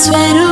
sweater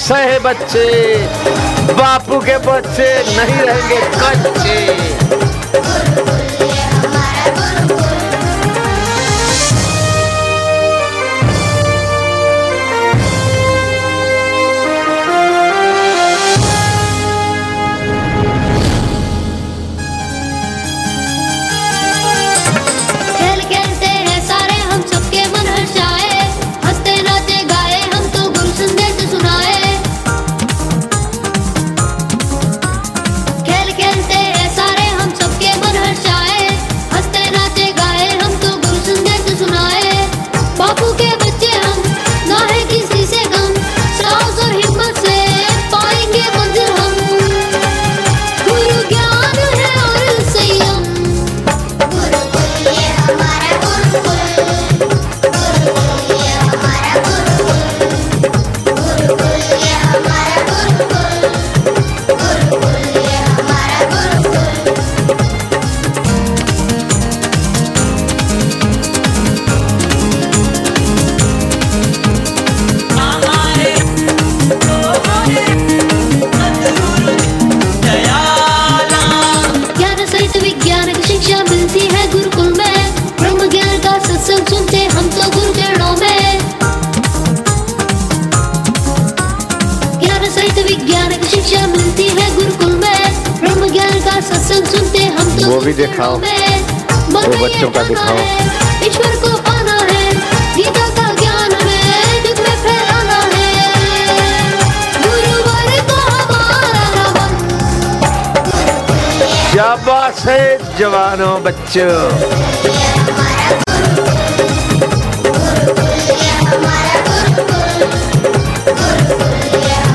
शाबाश है बच्चे। बापू के बच्चे नहीं रहेंगे कच्चे। वो भी दिखाओ। वो बच्चों का दिखाओ। ईश्वर को पाना है। गीता का ज्ञान है। जग में फैलाना है। गुरुवर को हमारा नमन शाबाश है जवानों बच्चों।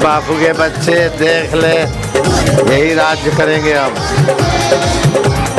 बापू के बच्चे देख ले यही राज्य करेंगे अब।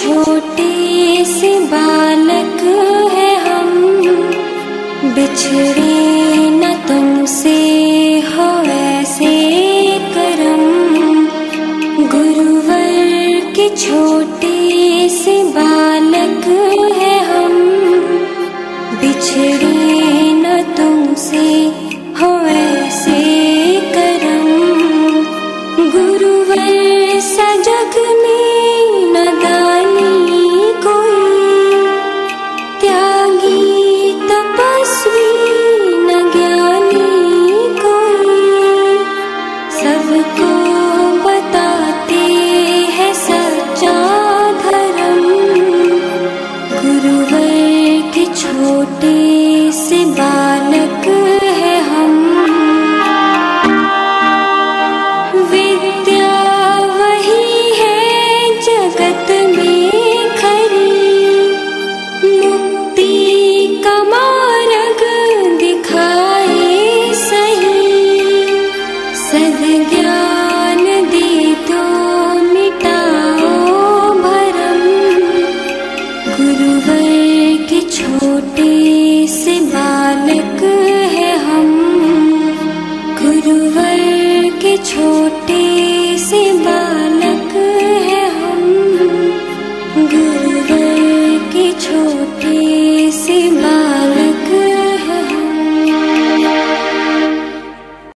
छोटे से बालक है हम। बिछड़े न तुमसे हो ऐसे करम। गुरुवर के छोटे छोटे से बा